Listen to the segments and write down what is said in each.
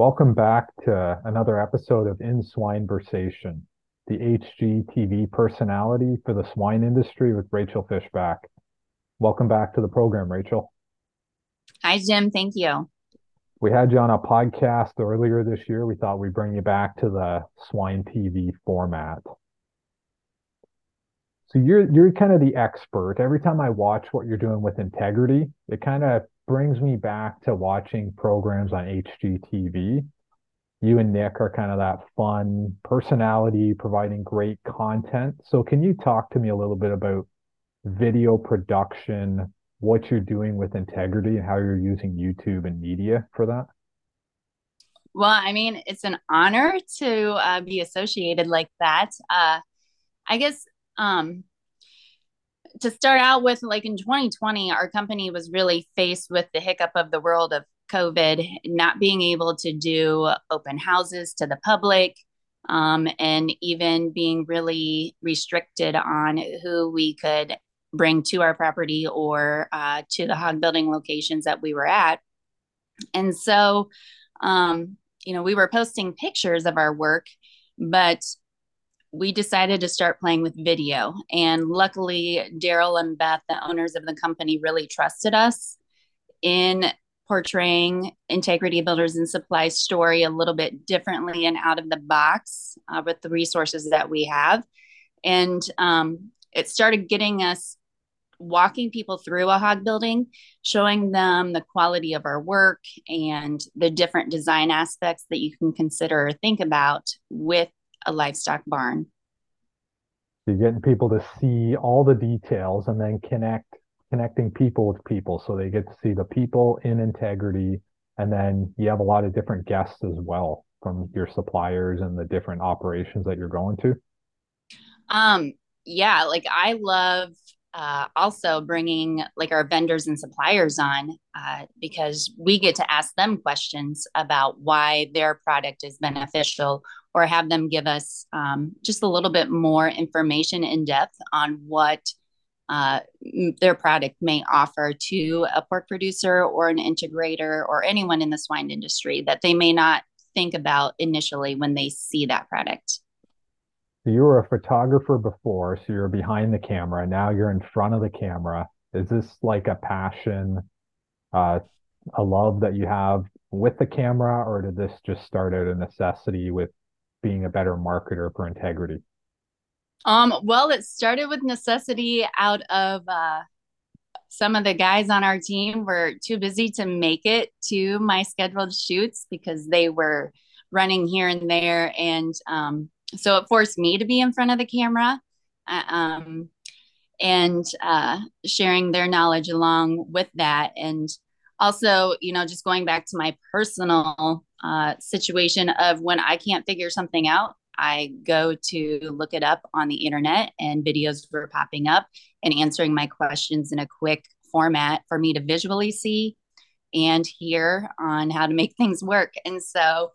Welcome back to another episode of In Swineversation, the HGTV personality for the swine industry with Rachel Fishback. Welcome back to the program, Rachel. Hi, Jim. Thank you. We had you on a podcast earlier this year. We thought we'd bring you back to the swine TV format. So you're you're kind of the expert. Every time I watch what you're doing with integrity, it kind of brings me back to watching programs on HGTV. You and Nick are kind of that fun personality providing great content. So can you talk to me a little bit about video production, what you're doing with integrity and how you're using YouTube and media for that? Well, I mean, it's an honor to uh, be associated like that. Uh, I guess um, to start out with, like in 2020, our company was really faced with the hiccup of the world of COVID, not being able to do open houses to the public, um, and even being really restricted on who we could bring to our property or uh, to the hog building locations that we were at. And so, um, you know, we were posting pictures of our work, but we decided to start playing with video. And luckily, Daryl and Beth, the owners of the company, really trusted us in portraying Integrity Builders and Supply story a little bit differently and out of the box uh, with the resources that we have. And um, it started getting us walking people through a hog building, showing them the quality of our work and the different design aspects that you can consider or think about with a livestock barn. You're getting people to see all the details and then connect connecting people with people. So they get to see the people in integrity. And then you have a lot of different guests as well from your suppliers and the different operations that you're going to. Um yeah like i love uh, also bringing like our vendors and suppliers on uh, because we get to ask them questions about why their product is beneficial or have them give us um, just a little bit more information in depth on what uh, their product may offer to a pork producer or an integrator or anyone in the swine industry that they may not think about initially when they see that product. You were a photographer before, so you're behind the camera. Now you're in front of the camera. Is this like a passion, uh, a love that you have with the camera, or did this just start out a necessity with being a better marketer for integrity? Um, well, it started with necessity out of uh, some of the guys on our team were too busy to make it to my scheduled shoots because they were running here and there. And um, so it forced me to be in front of the camera uh, um, and uh, sharing their knowledge along with that. And also, you know, just going back to my personal uh, situation of when I can't figure something out, I go to look it up on the internet and videos were popping up and answering my questions in a quick format for me to visually see and hear on how to make things work. And so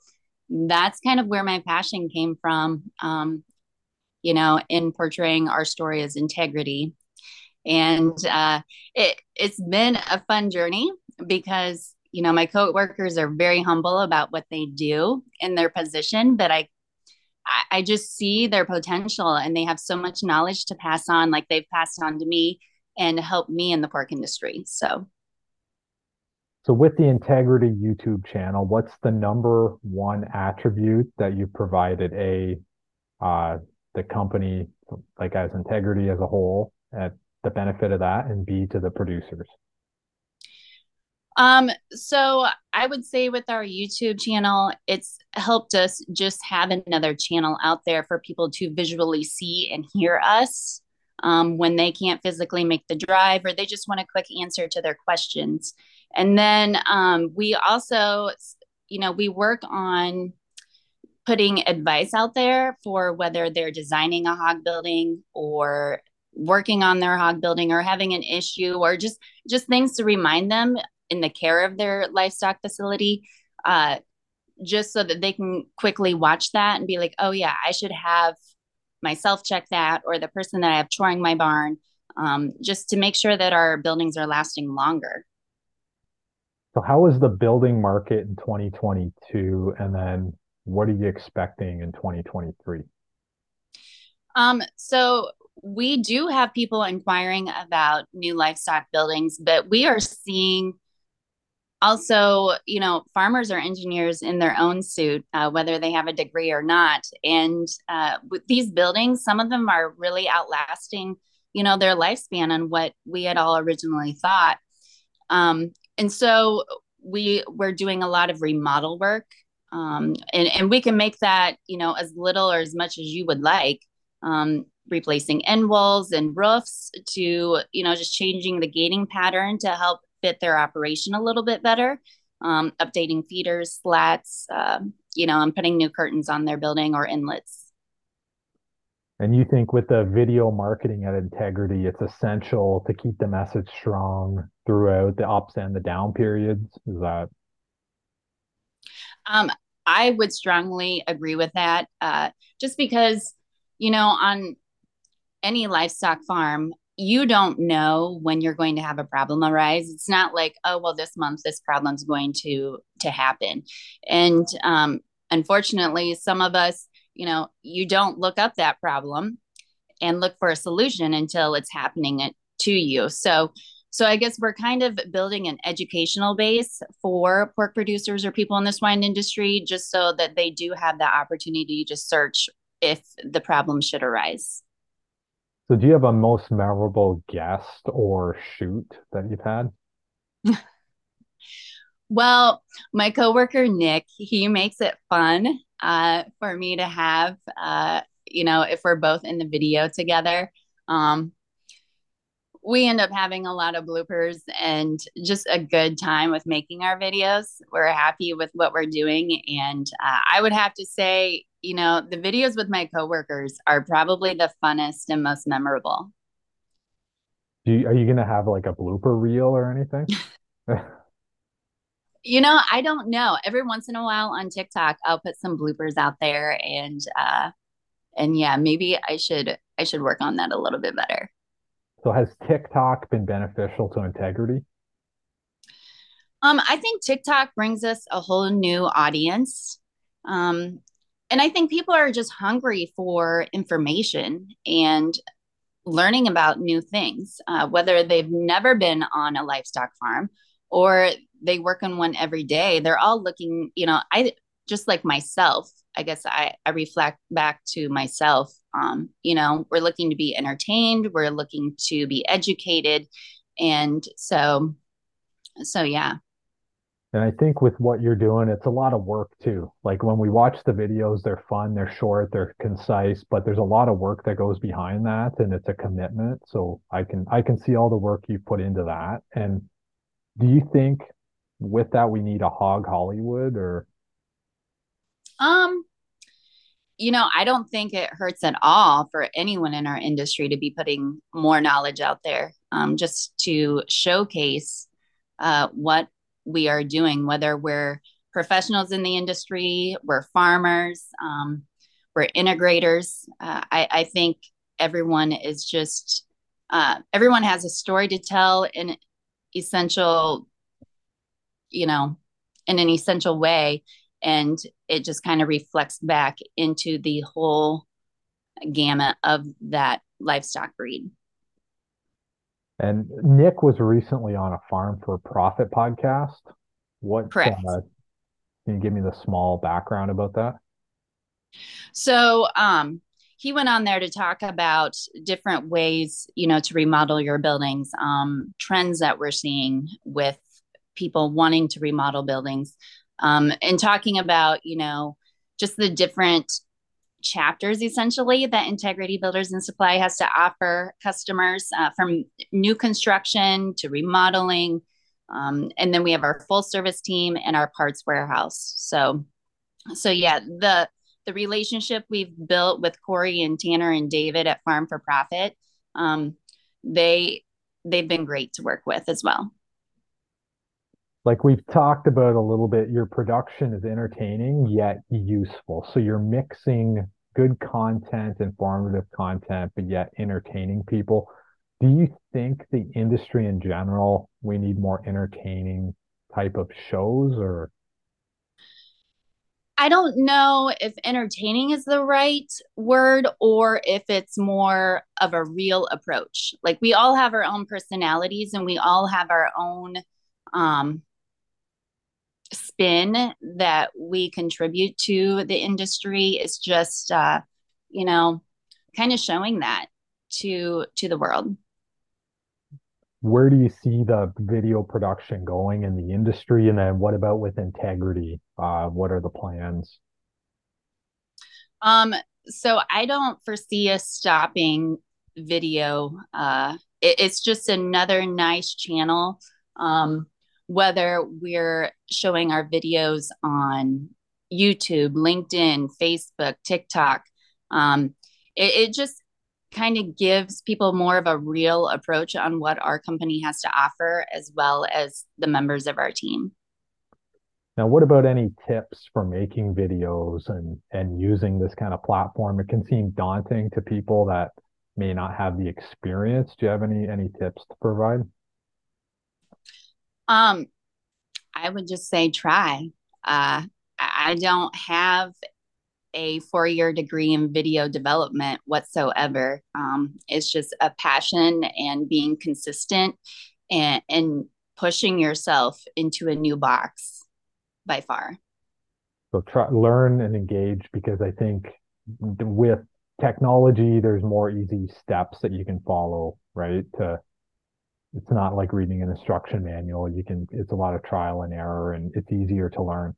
that's kind of where my passion came from, um, you know, in portraying our story as integrity. And uh, it, it's been a fun journey because you know my co-workers are very humble about what they do in their position but i i just see their potential and they have so much knowledge to pass on like they've passed on to me and help me in the pork industry so. So with the integrity youtube channel what's the number one attribute that you provided a uh the company like as integrity as a whole at the benefit of that and b to the producers um, so I would say with our YouTube channel, it's helped us just have another channel out there for people to visually see and hear us um, when they can't physically make the drive or they just want a quick answer to their questions. And then um, we also, you know, we work on putting advice out there for whether they're designing a hog building or working on their hog building or having an issue or just just things to remind them in the care of their livestock facility uh, just so that they can quickly watch that and be like oh yeah i should have myself check that or the person that i have touring my barn um, just to make sure that our buildings are lasting longer So how is the building market in 2022? And then what are you expecting in 2023? Um, so we do have people inquiring about new livestock buildings, but we are seeing also, you know, farmers are engineers in their own suit, uh, whether they have a degree or not. And uh, with these buildings, some of them are really outlasting, you know, their lifespan and what we had all originally thought. Um, and so we we're doing a lot of remodel work, um, and and we can make that, you know, as little or as much as you would like. Um, replacing end walls and roofs to you know just changing the gating pattern to help fit their operation a little bit better. Um, updating feeders, slats, uh, you know, and putting new curtains on their building or inlets. And you think with the video marketing at Integrity, it's essential to keep the message strong throughout the ups and the down periods? Is that? Um, I would strongly agree with that. Uh, just because, you know, on any livestock farm, you don't know when you're going to have a problem arise. It's not like oh well this month this problem's going to to happen. And um unfortunately some of us you know you don't look up that problem and look for a solution until it's happening to you. So so i guess we're kind of building an educational base for pork producers or people in the swine industry just so that they do have the opportunity to search if the problem should arise so do you have a most memorable guest or shoot that you've had? well, my coworker Nick, he makes it fun uh, for me to have, uh, you know, if we're both in the video together. Um, we end up having a lot of bloopers and just a good time with making our videos. We're happy with what we're doing. And uh, I would have to say, you know, the videos with my coworkers are probably the funnest and most memorable. Do you, are you going to have like a blooper reel or anything? you know, I don't know. Every once in a while on TikTok, I'll put some bloopers out there and, uh, and yeah, maybe I should, I should work on that a little bit better. So has TikTok been beneficial to integrity? Um, I think TikTok brings us a whole new audience. Um, and I think people are just hungry for information and learning about new things, uh, whether they've never been on a livestock farm or they work on one every day. They're all looking, you know, I just like myself, I guess I, I reflect back to myself. Um, you know, we're looking to be entertained, we're looking to be educated. And so, so yeah. And I think with what you're doing, it's a lot of work too. Like when we watch the videos, they're fun, they're short, they're concise, but there's a lot of work that goes behind that and it's a commitment. So I can I can see all the work you put into that. And do you think with that we need a hog Hollywood or um, you know, I don't think it hurts at all for anyone in our industry to be putting more knowledge out there, um, just to showcase uh, what we are doing, whether we're professionals in the industry, we're farmers, um, we're integrators. Uh, I, I, think everyone is just, uh, everyone has a story to tell in essential, you know, in an essential way and it just kind of reflects back into the whole gamut of that livestock breed. And Nick was recently on a Farm for Profit podcast. What Correct. Uh, can you give me the small background about that? So, um, he went on there to talk about different ways, you know, to remodel your buildings, um, trends that we're seeing with people wanting to remodel buildings, um, and talking about you know just the different chapters essentially that integrity builders and supply has to offer customers uh, from new construction to remodeling um, and then we have our full service team and our parts warehouse so so yeah the the relationship we've built with corey and tanner and david at farm for profit um, they they've been great to work with as well like we've talked about a little bit, your production is entertaining yet useful. So you're mixing good content, informative content, but yet entertaining people. Do you think the industry in general, we need more entertaining type of shows or I don't know if entertaining is the right word or if it's more of a real approach. Like we all have our own personalities and we all have our own um, spin that we contribute to the industry. is just, uh, you know, kind of showing that to to the world where do you see the video production going in the industry? And then what about with integrity? Uh, what are the plans? Um, so I don't foresee us stopping video. Uh, it, it's just another nice channel. Um, whether we're showing our videos on YouTube, LinkedIn, Facebook, TikTok, um, it, it just kind of gives people more of a real approach on what our company has to offer, as well as the members of our team. Now, what about any tips for making videos and and using this kind of platform? It can seem daunting to people that may not have the experience. Do you have any any tips to provide? Um, I would just say try. Uh, I don't have a four year degree in video development whatsoever. Um, it's just a passion and being consistent and, and pushing yourself into a new box by far. So try learn and engage because I think with technology, there's more easy steps that you can follow, right? To it's not like reading an instruction manual. You can it's a lot of trial and error and it's easier to learn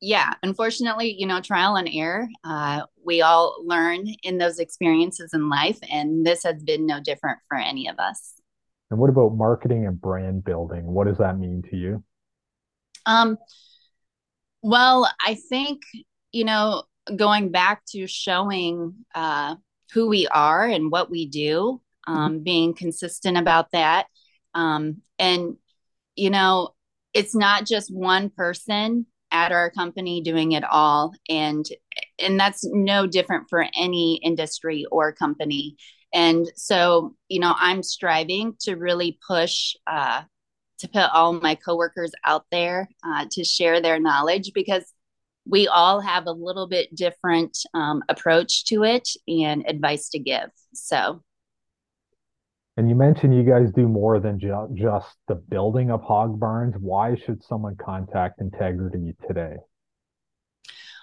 yeah, unfortunately, you know, trial and error. Uh, we all learn in those experiences in life, and this has been no different for any of us. And what about marketing and brand building? What does that mean to you? Um, well, I think, you know, going back to showing uh, who we are and what we do, um, mm-hmm. being consistent about that. Um, and, you know, it's not just one person at our company doing it all and and that's no different for any industry or company and so you know i'm striving to really push uh, to put all my coworkers out there uh, to share their knowledge because we all have a little bit different um, approach to it and advice to give so and you mentioned you guys do more than ju- just the building of hog barns. Why should someone contact Integrity today?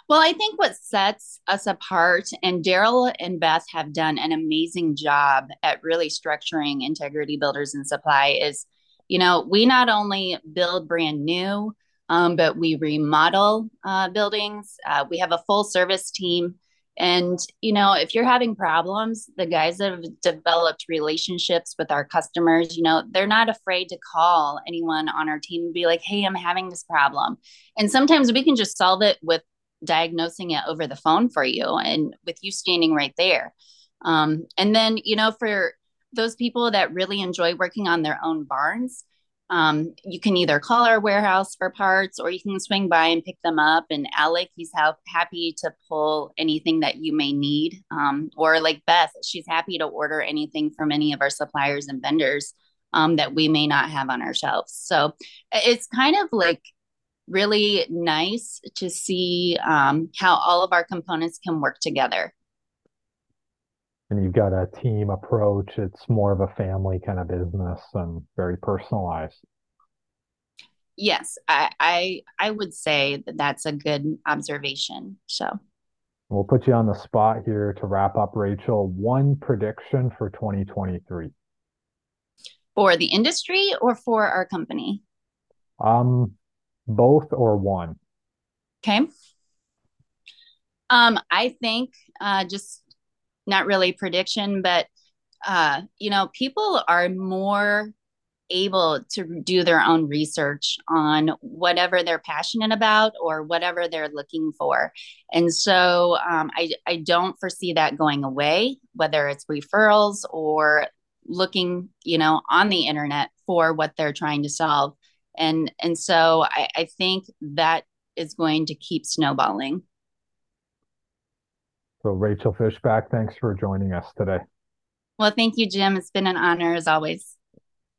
Well, I think what sets us apart, and Daryl and Beth have done an amazing job at really structuring Integrity Builders and Supply, is you know, we not only build brand new, um, but we remodel uh, buildings. Uh, we have a full service team and, you know, if you're having problems, the guys that have developed relationships with our customers, you know, they're not afraid to call anyone on our team and be like, hey, I'm having this problem. And sometimes we can just solve it with diagnosing it over the phone for you and with you standing right there. Um, and then, you know, for those people that really enjoy working on their own barns, um, you can either call our warehouse for parts or you can swing by and pick them up. And Alec, he's ha- happy to pull anything that you may need. Um, or like Beth, she's happy to order anything from any of our suppliers and vendors um, that we may not have on our shelves. So it's kind of like really nice to see um, how all of our components can work together and you've got a team approach. It's more of a family kind of business and very personalized. Yes, I I, I would say that that's a good observation. So we'll put you on the spot here to wrap up, Rachel. One prediction for 2023 for the industry or for our company? Um, both or one. Okay. Um, I think uh, just not really prediction, but uh, you know, people are more able to do their own research on whatever they're passionate about or whatever they're looking for. And so um, I, I don't foresee that going away, whether it's referrals or looking, you know, on the internet for what they're trying to solve. And, and so I, I think that is going to keep snowballing. So, Rachel Fishback, thanks for joining us today. Well, thank you, Jim. It's been an honor as always.